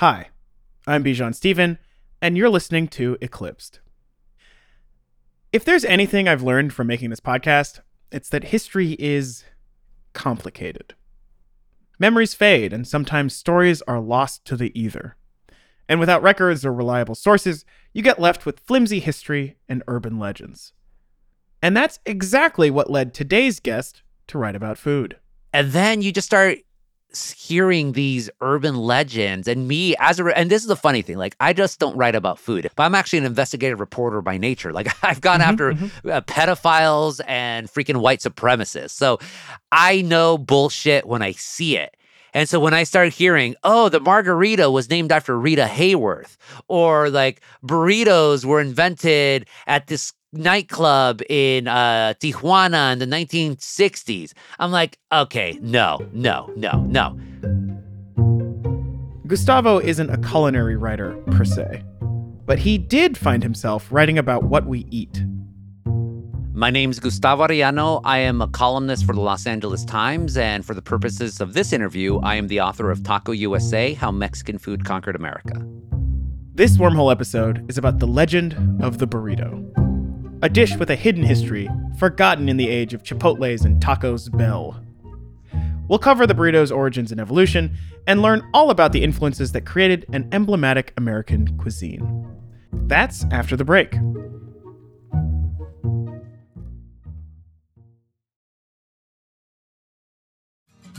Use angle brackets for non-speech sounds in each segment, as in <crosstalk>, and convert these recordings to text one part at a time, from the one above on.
Hi, I'm Bijan Stephen, and you're listening to Eclipsed. If there's anything I've learned from making this podcast, it's that history is complicated. Memories fade, and sometimes stories are lost to the ether. And without records or reliable sources, you get left with flimsy history and urban legends. And that's exactly what led today's guest to write about food. And then you just start hearing these urban legends and me as a and this is the funny thing like i just don't write about food. But i'm actually an investigative reporter by nature like <laughs> i've gone mm-hmm, after mm-hmm. Uh, pedophiles and freaking white supremacists. So i know bullshit when i see it. And so when I started hearing, oh, the margarita was named after Rita Hayworth, or like burritos were invented at this nightclub in uh, Tijuana in the 1960s, I'm like, okay, no, no, no, no. Gustavo isn't a culinary writer per se, but he did find himself writing about what we eat my name is Gustavo Arellano. I am a columnist for the Los Angeles Times, and for the purposes of this interview, I am the author of Taco USA How Mexican Food Conquered America. This wormhole episode is about the legend of the burrito, a dish with a hidden history, forgotten in the age of Chipotle's and Tacos Bell. We'll cover the burrito's origins and evolution, and learn all about the influences that created an emblematic American cuisine. That's after the break.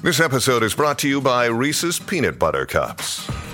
This episode is brought to you by Reese's Peanut Butter Cups.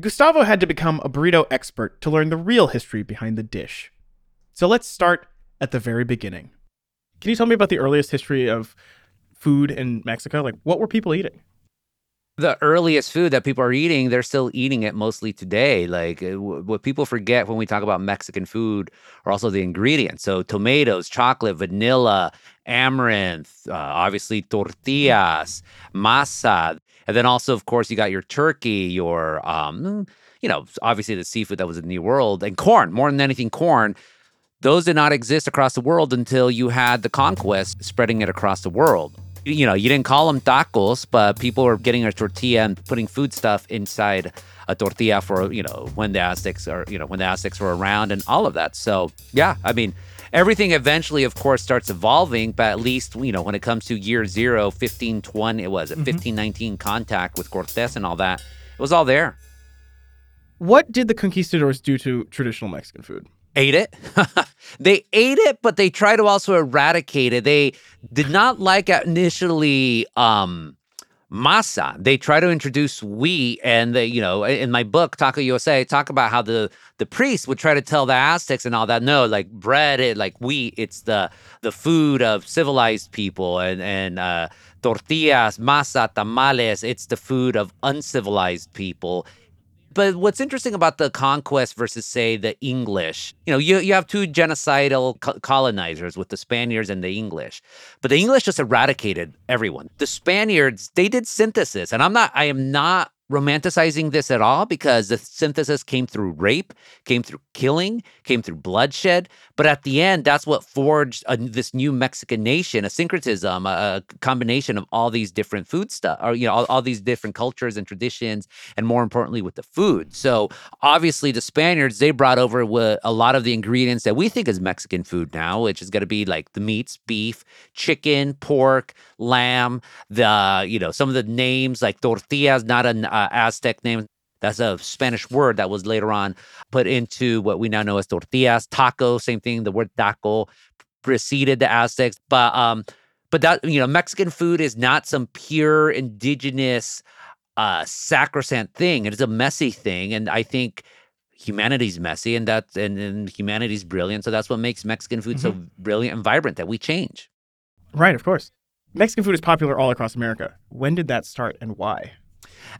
Gustavo had to become a burrito expert to learn the real history behind the dish. So let's start at the very beginning. Can you tell me about the earliest history of food in Mexico? Like, what were people eating? the earliest food that people are eating, they're still eating it mostly today. Like uh, what people forget when we talk about Mexican food are also the ingredients. So tomatoes, chocolate, vanilla, amaranth, uh, obviously tortillas, masa, and then also, of course, you got your turkey, your um, you know, obviously the seafood that was in the New World, and corn. More than anything, corn. Those did not exist across the world until you had the conquest spreading it across the world you know, you didn't call them tacos, but people were getting a tortilla and putting food stuff inside a tortilla for, you know, when the Aztecs are, you know, when the Aztecs were around and all of that. So, yeah, I mean, everything eventually, of course, starts evolving, but at least, you know, when it comes to year zero, 1520, it was, mm-hmm. 1519 contact with Cortes and all that, it was all there. What did the conquistadors do to traditional Mexican food? ate it. <laughs> they ate it, but they tried to also eradicate it. They did not like initially um, masa. They try to introduce wheat, and you know in my book Taco USA, I talk about how the the priests would try to tell the Aztecs and all that. No, like bread, it like wheat. It's the the food of civilized people, and and uh, tortillas, masa, tamales. It's the food of uncivilized people but what's interesting about the conquest versus, say, the English, you know, you, you have two genocidal co- colonizers with the Spaniards and the English, but the English just eradicated everyone. The Spaniards, they did synthesis, and I'm not, I am not romanticizing this at all because the synthesis came through rape, came through killing, came through bloodshed. But at the end, that's what forged a, this new Mexican nation, a syncretism, a, a, combination of all these different food stuff, or you know, all, all, these different cultures and traditions, and more importantly, with the food. So obviously, the Spaniards they brought over a lot of the ingredients that we think is Mexican food now, which is going to be like the meats, beef, chicken, pork, lamb. The you know some of the names like tortillas, not an uh, Aztec name. That's a Spanish word that was later on put into what we now know as tortillas. Taco, same thing. The word taco preceded the Aztecs, but um, but that you know, Mexican food is not some pure indigenous, uh, sacrosanct thing. It is a messy thing, and I think humanity's messy, and that's and, and humanity's brilliant. So that's what makes Mexican food mm-hmm. so brilliant and vibrant that we change. Right, of course. Mexican food is popular all across America. When did that start, and why?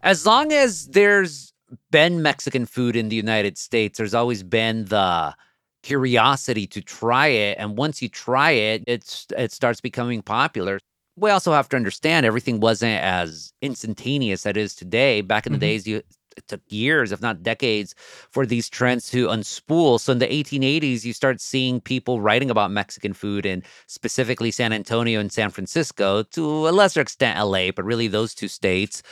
As long as there's been Mexican food in the United States, there's always been the curiosity to try it. And once you try it, it's it starts becoming popular. We also have to understand everything wasn't as instantaneous as it is today. Back in the Mhm. days, you it took years, if not decades, for these trends to unspool. So in the 1880s, you start seeing people writing about Mexican food in specifically San Antonio and San Francisco, to a lesser extent LA, but really those two states.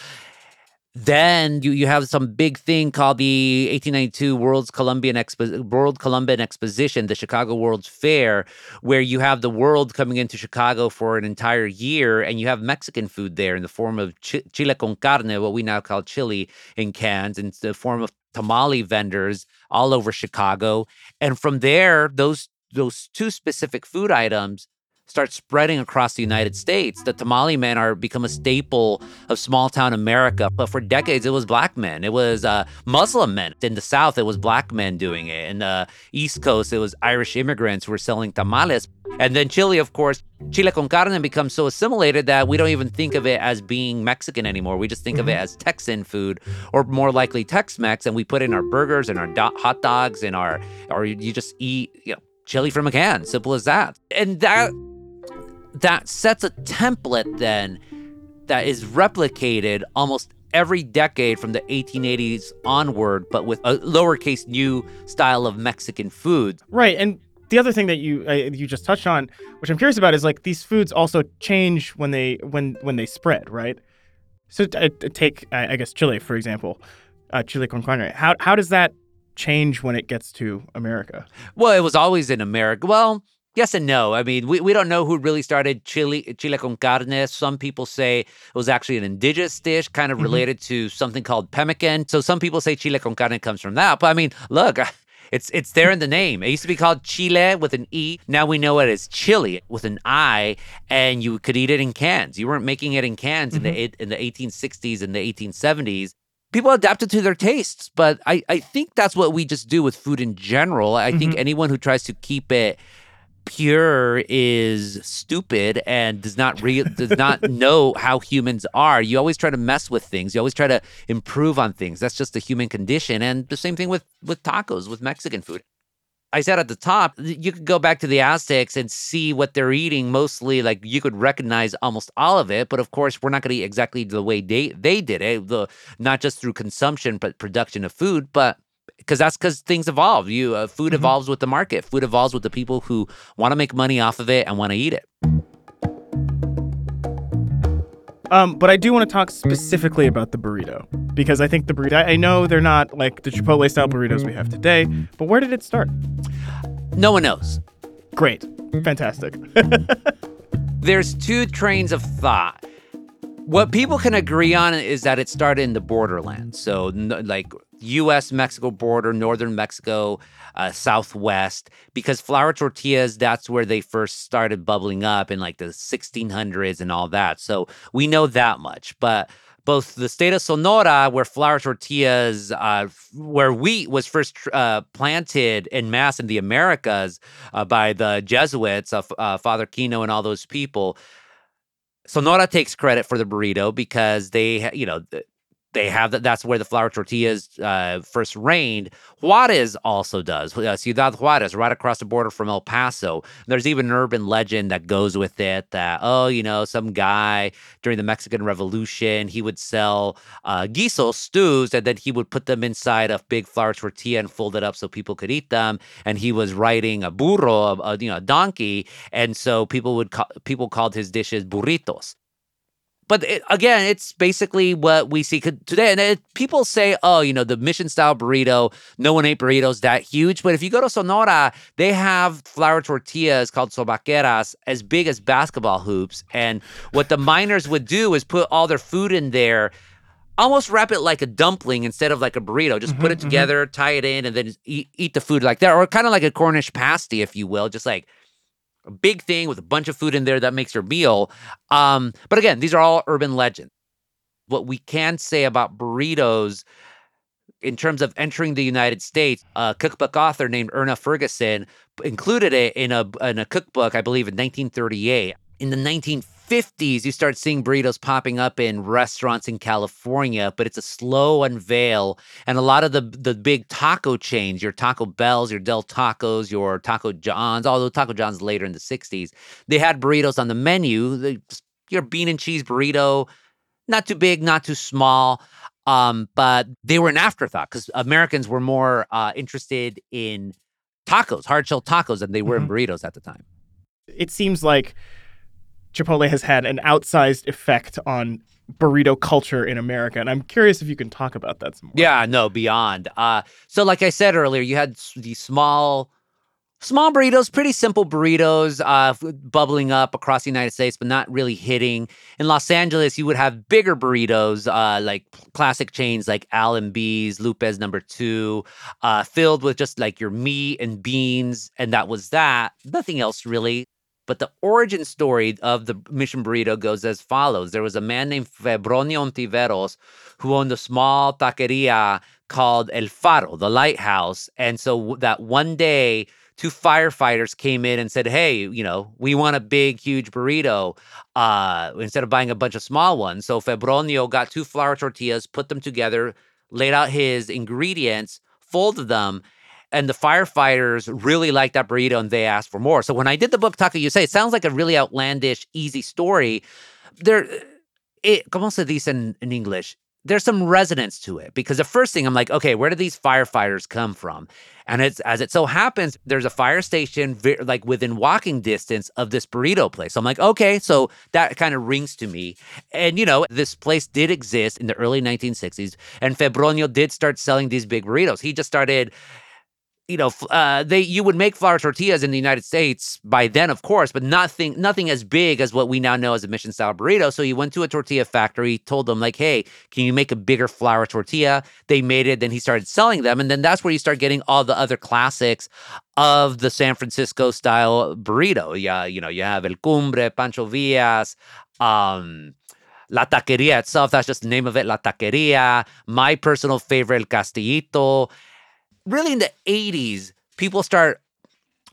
Then you, you have some big thing called the 1892 World's Columbian Expo- World Columbian Exposition, the Chicago World's Fair, where you have the world coming into Chicago for an entire year, and you have Mexican food there in the form of chi- chile con carne, what we now call chili in cans, in the form of tamale vendors all over Chicago. And from there, those those two specific food items start spreading across the United States. The tamale men are become a staple of small town America. But for decades, it was black men. It was uh, Muslim men. In the South, it was black men doing it. In the East Coast, it was Irish immigrants who were selling tamales. And then Chile, of course, chile con carne becomes so assimilated that we don't even think of it as being Mexican anymore. We just think of it as Texan food, or more likely Tex-Mex, and we put in our burgers and our do- hot dogs and our, or you just eat, you know, chili from a can. Simple as that. And that that sets a template then that is replicated almost every decade from the 1880s onward, but with a lowercase new style of Mexican food. Right, and the other thing that you uh, you just touched on, which I'm curious about, is like these foods also change when they when when they spread, right? So uh, take I I guess Chile for example, uh, chile con carne. How how does that change when it gets to America? Well, it was always in America. Well, yes and no. I mean, we, we don't know who really started chili chile con carne. Some people say it was actually an indigenous dish, kind of Mhm. related to something called pemmican. So some people say chile con carne comes from that. But I mean, look, <laughs> it's it's there in the name. It used to be called chile with an e. Now we know it as chili with an i, and you could eat it in cans. You weren't making it in cans in the in the 1860s and the 1870s people adapted to their tastes but I, I think that's what we just do with food in general i think Mhm. anyone who tries to keep it pure is stupid and does not re- does not <laughs> know how humans are you always try to mess with things you always try to improve on things that's just the human condition and the same thing with with tacos with mexican food I said at the top, you could go back to the Aztecs and see what they're eating. Mostly, like you could recognize almost all of it, but of course, we're not going to eat exactly the way they they did it. The not just through consumption, but production of food. But because that's because things evolve. You uh, food Mhm. evolves with the market. Food evolves with the people who want to make money off of it and want to eat it. Um, but I do want to talk specifically about the burrito because I think the burrito. I I know they're not like the Chipotle style burritos we have today, but where did it start? No one knows. Great, fantastic. <laughs> there's two trains of thought. What people can agree on is that it started in the borderlands. So, like US Mexico border, northern Mexico, uh, southwest, because flour tortillas, that's where they first started bubbling up in like the 1600s and all that. So, we know that much. But both the state of Sonora, where flour tortillas, uh, where wheat was first uh, planted in mass in the Americas uh, by the Jesuits, of uh, Father Kino and all those people. Sonora takes credit for the burrito because they, you know, they have that. That's where the flour tortillas uh, first reigned. Juarez also does. Uh, Ciudad Juarez, right across the border from El Paso. There's even an urban legend that goes with it that oh, you know, some guy during the Mexican Revolution he would sell uh, guisos, stews, and then he would put them inside a big flour tortilla and fold it up so people could eat them. And he was riding a burro, a, a, you know, a donkey, and so people would call, people called his dishes burritos but it, again, it's basically what we see today. And it, people say, oh, you know, the mission style burrito, no one ate burritos that huge. But if you go to Sonora, they have flour tortillas called sobaqueras as big as basketball hoops. And what the miners would do is put all their food in there. Almost wrap it like a dumpling instead of like a burrito. Just put Mhm, it mhm. together, tie it in, and then eat, eat the food like that, or kind of like a Cornish pasty, if you will. Just like a big thing with a bunch of food in there that makes your meal. Um, but again, these are all urban legends. What we can say about burritos in terms of entering the United States, a cookbook author named Erna Fergusson included it in a in a cookbook, I believe, in 1938. In the 50s, you start seeing burritos popping up in restaurants in California, but it's a slow unveil. And a lot of the, the big taco chains, your Taco Bells, your Del Tacos, your Taco John's, although Taco John's later in the 60s, they had burritos on the menu. your bean and cheese burrito, not too big, not too small. Um, but they were an afterthought because Americans were more uh, interested in tacos, hard shell tacos, than they were mm-hmm. in burritos at the time. It seems like Chipotle has had an outsized effect on burrito culture in America. And I'm curious if you can talk about that some more. Yeah, no, beyond. Uh, so, like I said earlier, you had these small Small burritos, pretty simple burritos, uh, bubbling up across the United States, but not really hitting. In Los Angeles, you would have bigger burritos, uh, like classic chains like Allen Allenby's, Lupe's Number Two, uh, filled with just like your meat and beans, and that was that. Nothing else really. But the origin story of the Mission Burrito goes as follows: There was a man named Febronio Ontiveros who owned a small taqueria called El Faro, the lighthouse, and so that one day two firefighters came in and said, "Hey, you know, we want a big, huge burrito uh, instead of buying a bunch of small ones." So Febronio got two flour tortillas, put them together, laid out his ingredients, folded them, and the firefighters really liked that burrito and they asked for more. So when I did the book Taco USA it sounds like a really outlandish, easy story. There, it, ¿cómo se dice in, in English? there's some resonance to it because the first thing I'm like, okay, where do these firefighters come from? And it's as it so happens, there's a fire station like within walking distance of this burrito place. So I'm like, okay, so that kind of rings to me. And you know, this place did exist in the early 1960s, and Febronio did start selling these big burritos. He just started you know, uh, they you would make flour tortillas in the United States by then, of course, but nothing nothing as big as what we now know as a mission style burrito. So he went to a tortilla factory, told them like, "Hey, can you make a bigger flour tortilla?" They made it. Then he started selling them, and then that's where you start getting all the other classics of the San Francisco style burrito. Yeah, you know, you have El Cumbre, Pancho Villa's. Um, La Taqueria itself, that's just the name of it, La Taqueria. My personal favorite, El Castillito really in the 80s, people start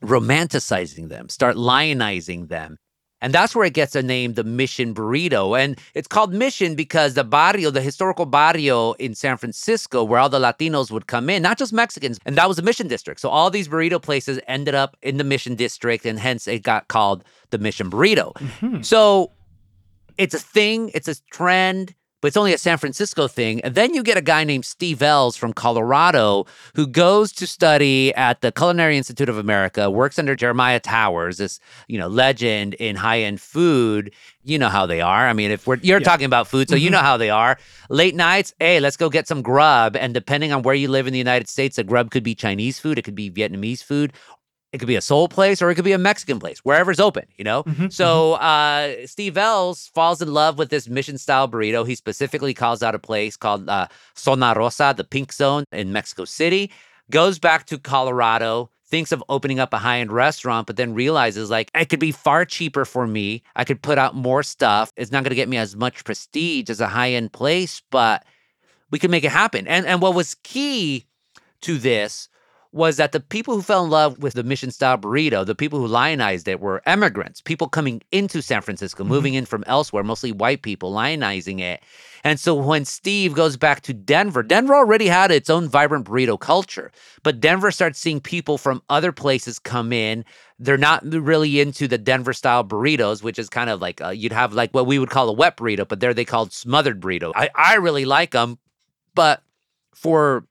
romanticizing them, start lionizing them. And that's where it gets a name, the Mission Burrito. And it's called Mission because the barrio, the historical barrio in San Francisco, where all the Latinos would come in, not just Mexicans, and that was a Mission District. So all these burrito places ended up in the Mission District, and hence it got called the Mission Burrito. Mm-hmm. So it's a thing, it's a trend but it's only a San Francisco thing. And then you get a guy named Steve Ells from Colorado who goes to study at the Culinary Institute of America, works under Jeremiah Towers, this, you know, legend in high-end food. You know how they are. I mean, if we're you're yeah. talking about food, so mm-hmm. you know how they are. Late nights, hey, let's go get some grub. And depending on where you live in the United States, the grub could be Chinese food, it could be Vietnamese food, it could be a soul place or it could be a Mexican place, wherever's open, you know? Mm-hmm, so mm-hmm. uh, Steve Ells falls in love with this mission style burrito. He specifically calls out a place called uh, Zona Rosa, the pink zone in Mexico City, goes back to Colorado, thinks of opening up a high end restaurant, but then realizes like it could be far cheaper for me. I could put out more stuff. It's not going to get me as much prestige as a high end place, but we can make it happen. And, and what was key to this was that the people who fell in love with the mission style burrito, the people who lionized it were immigrants, people coming into San Francisco, mm-hmm. moving in from elsewhere, mostly white people lionizing it. And so when Steve goes back to Denver, Denver already had its own vibrant burrito culture, but Denver starts seeing people from other places come in. They're not really into the Denver style burritos, which is kind of like uh, you'd have like what we would call a wet burrito, but there they called smothered burrito. I, I really like them, but for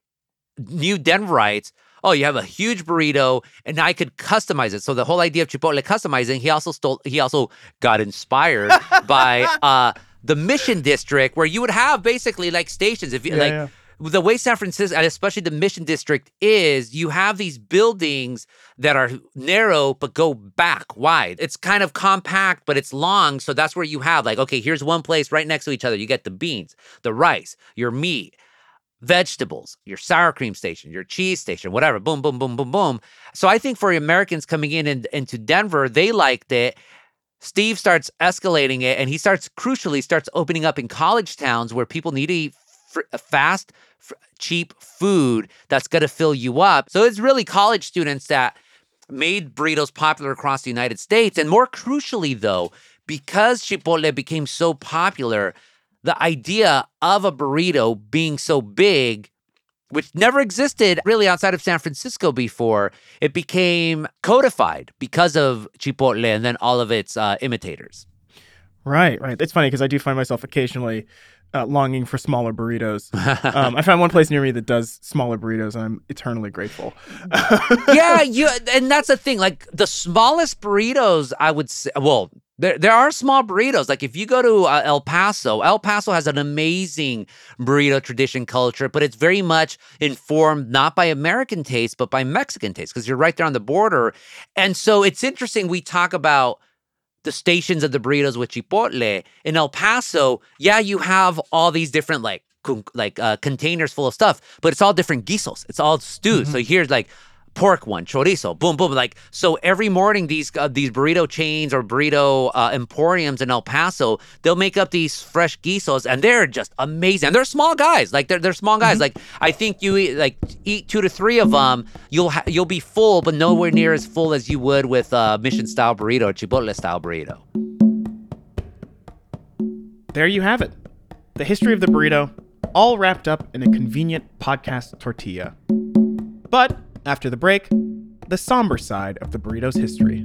new Denverites, oh, you have a huge burrito, and I could customize it. So the whole idea of Chipotle customizing, he also stole, he also got inspired <laughs> by uh, the Mission District, where you would have basically like stations. If you yeah, like. Yeah. The way San Francisco, and especially the Mission District, is you have these buildings that are narrow but go back wide. It's kind of compact, but it's long. So that's where you have, like, okay, here's one place right next to each other. You get the beans, the rice, your meat, vegetables, your sour cream station, your cheese station, whatever, boom, boom, boom, boom, boom. So I think for Americans coming in and, into Denver, they liked it. Steve starts escalating it and he starts crucially starts opening up in college towns where people need to eat fr- fast, fr- cheap food that's going to fill you up. So it's really college students that made burritos popular across the United States. And more crucially, though, because Chipotle became so popular, the idea of a burrito being so big, which never existed really outside of San Francisco before, it became codified because of Chipotle and then all of its uh, imitators. Right, right. It's funny because I do find myself occasionally uh, longing for smaller burritos. <laughs> um, I found one place near me that does smaller burritos, and I'm eternally grateful. yeah, you, and that's the thing. Like the smallest burritos, I would say. Well, there, there are small burritos. Like if you go to uh, El Paso, El Paso has an amazing burrito tradition culture, but it's very much informed not by American taste, but by Mexican taste because you're right there on the border. And so it's interesting. We talk about the stations of the burritos with Chipotle in El Paso, yeah, you have all these different like like uh, containers full of stuff, but it's all different guisos. It's all stews. Mm-hmm. So here's like pork one, chorizo, boom, boom. Like so, every morning these uh, these burrito chains or burrito uh, emporiums in El Paso, they'll make up these fresh guisos, and they're just amazing. And they're small guys, like they're they're small guys. Mm-hmm. Like I think you eat, like eat two to three of them, you'll ha- you'll be full, but nowhere near as full as you would with uh, Mission style burrito or Chipotle style burrito. There you have it, the history of the burrito, all wrapped up in a convenient podcast tortilla. But after the break, the somber side of the burrito's history.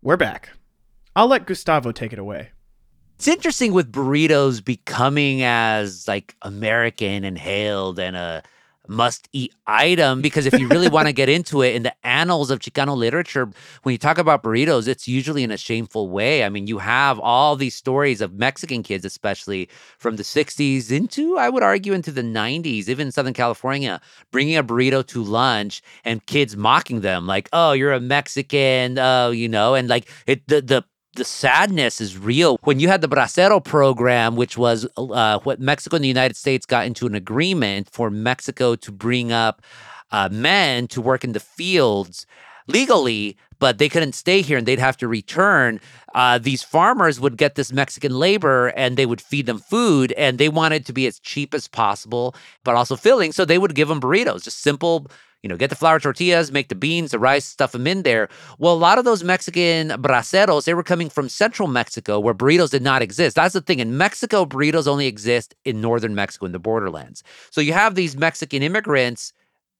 We're back. I'll let Gustavo take it away. It's interesting with burritos becoming as like American and hailed and a must eat item because if you really want to get into it in the annals of Chicano literature, when you talk about burritos, it's usually in a shameful way. I mean, you have all these stories of Mexican kids, especially from the 60s into, I would argue, into the 90s, even Southern California, bringing a burrito to lunch and kids mocking them like, oh, you're a Mexican, oh, you know, and like it, the, the the sadness is real. When you had the Bracero program, which was uh, what Mexico and the United States got into an agreement for Mexico to bring up uh, men to work in the fields legally, but they couldn't stay here and they'd have to return. Uh, these farmers would get this Mexican labor and they would feed them food, and they wanted to be as cheap as possible, but also filling. So they would give them burritos, just simple you know, get the flour tortillas, make the beans, the rice, stuff them in there. Well, a lot of those Mexican braceros, they were coming from central Mexico where burritos did not exist. That's the thing. In Mexico, burritos only exist in northern Mexico, in the borderlands. So you have these Mexican immigrants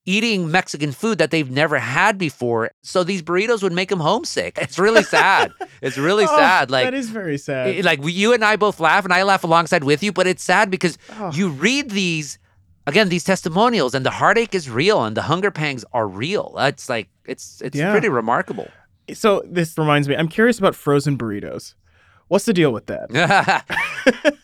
eating Mexican food that they've never had before. So these burritos would make them homesick. It's really sad. it's really <laughs> oh, sad. Like that is very sad. Like you and I both laugh, and I laugh alongside with you. But it's sad because oh. you read these again these testimonials and the heartache is real and the hunger pangs are real. It's like it's it's yeah. pretty remarkable. So this reminds me i'm curious about frozen burritos. What's the deal with that?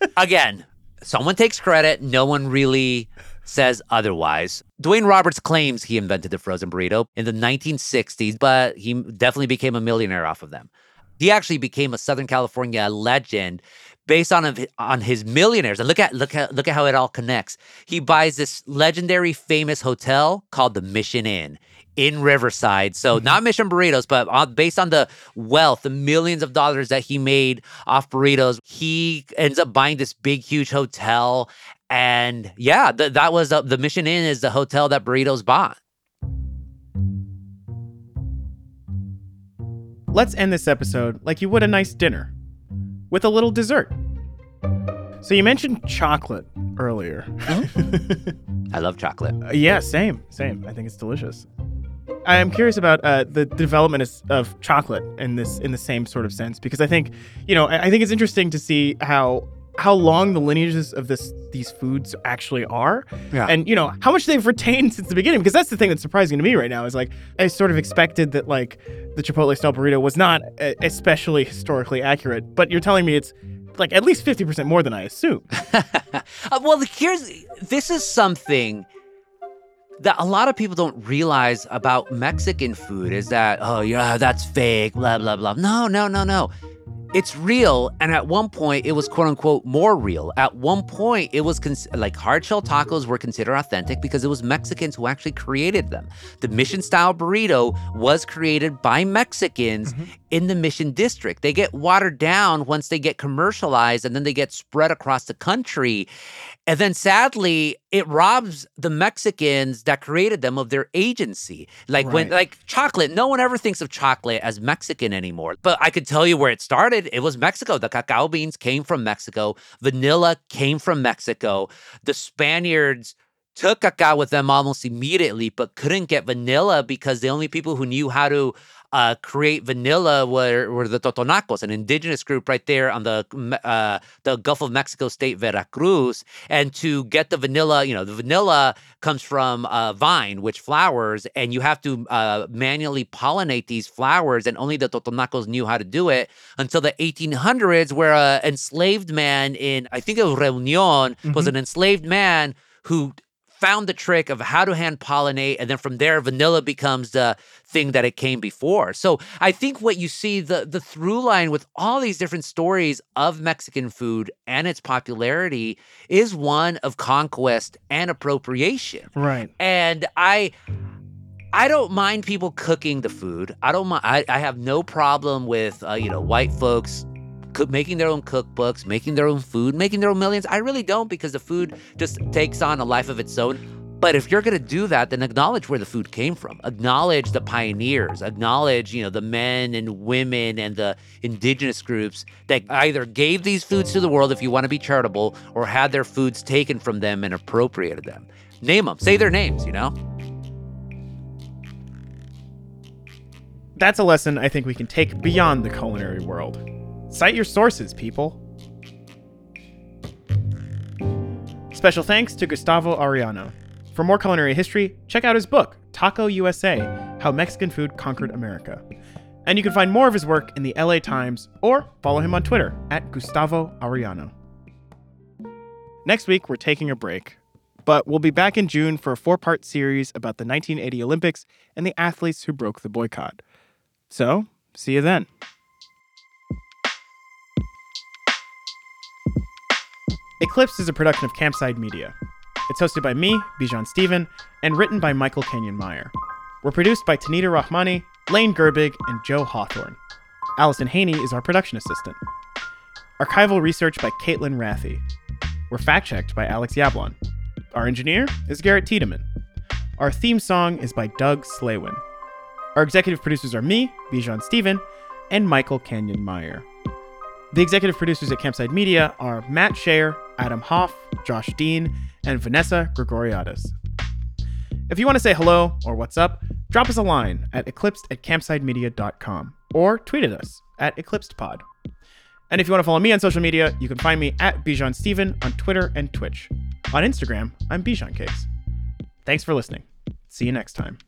<laughs> <laughs> Again someone takes credit. No one really says otherwise. Duane Roberts claims he invented the frozen burrito in the 1960s, but he definitely became a millionaire off of them. He actually became a Southern California legend based on on his millionaires. And look at look at look at how it all connects. He buys this legendary famous hotel called the Mission Inn in Riverside. So mm-hmm. not Mission Burritos, but on, based on the wealth, the millions of dollars that he made off burritos, he ends up buying this big, huge hotel. And yeah, th- that was uh, the Mission Inn is the hotel that burritos bought. Let's end this episode like you would a nice dinner with a little dessert. So you mentioned chocolate earlier. <laughs> I love chocolate. Uh, yeah, same, same. I think it's delicious. I am curious about uh, the development of, chocolate in this in the same sort of sense because I think, you know, I think it's interesting to see how how long the lineages of this these foods actually are Yeah. and you know how much they've retained since the beginning because that's the thing that's surprising to me right now is like i sort of expected that like the chipotle style burrito was not especially historically accurate but you're telling me it's like at least 50% more than i assumed <laughs> Uh, well, here's this is something that a lot of people don't realize about Mexican food is that oh yeah that's fake blah blah blah. No no no no. It's real, and at one point it was quote unquote more real. At one point it was cons- like hard shell tacos were considered authentic because it was Mexicans who actually created them. The mission style burrito was created by Mexicans mm-hmm. in the Mission District. They get watered down once they get commercialized, and then they get spread across the country. And then sadly, it robs the Mexicans that created them of their agency. Like when like chocolate, no one ever thinks of chocolate as Mexican anymore. But I could tell you where it started. It was Mexico. The cacao beans came from Mexico. Vanilla came from Mexico. The Spaniards took cacao with them almost immediately, but couldn't get vanilla because the only people who knew how to uh, create vanilla were, were the Totonacos, an indigenous group right there on the uh, the Gulf of Mexico state, Veracruz. And to get the vanilla, you know, the vanilla comes from uh, vine, which flowers, and you have to uh, manually pollinate these flowers, and only the Totonacos knew how to do it until the 1800s, where a enslaved man in, I think it was Reunion, was an enslaved man who found the trick of how to hand pollinate and then from there vanilla becomes the thing that it came before so i think what you see the the through line with all these different stories of mexican food and its popularity is one of conquest and appropriation right and I I don't mind people cooking the food. I don't mind. I, I have no problem with uh, you know white folks making their own cookbooks, making their own food, making their own millions. I really don't because the food just takes on a life of its own. But if you're going to do that, then acknowledge where the food came from. Acknowledge the pioneers. Acknowledge, you know, the men and women and the indigenous groups that either gave these foods to the world, if you want to be charitable, or had their foods taken from them and appropriated them. Name them. Say their names. You know. that's a lesson i think we can take beyond the culinary world cite your sources people. Special thanks to gustavo arellano for more culinary history check out his book taco usa how mexican food conquered america. And you can find more of his work in the la times or follow him on twitter at gustavo arellano next week we're taking a break but we'll be back in june for a four-part series about the 1980 olympics and the athletes who broke the boycott. So, see you then. Eclipse is a production of Campside Media. It's hosted by me, Bijan Stephen, and written by Michael Kenyon Meyer. We're produced by Tanita Rahmani, Lane Gerbig, and Joe Hawthorne. Allison Haney is our production assistant. Archival research by Caitlin Rathy. We're fact checked by Alex Yablon. Our engineer is Garrett Tiedemann. Our theme song is by Doug Slaywin. Our executive producers are me, Bijan Stephen, and Michael Kenyon Meyer. The executive producers at Campside Media are Matt Shaer, Adam Hoff, Josh Dean, and Vanessa Grigoriadis. If you want to say hello or what's up, drop us a line at eclipsed at campsidemedia.com or tweet at us at eclipsedpod. And if you want to follow me on social media, you can find me at Bijan Stephen on Twitter and Twitch. On Instagram, I'm Bijan Cakes. Thanks for listening. See you next time.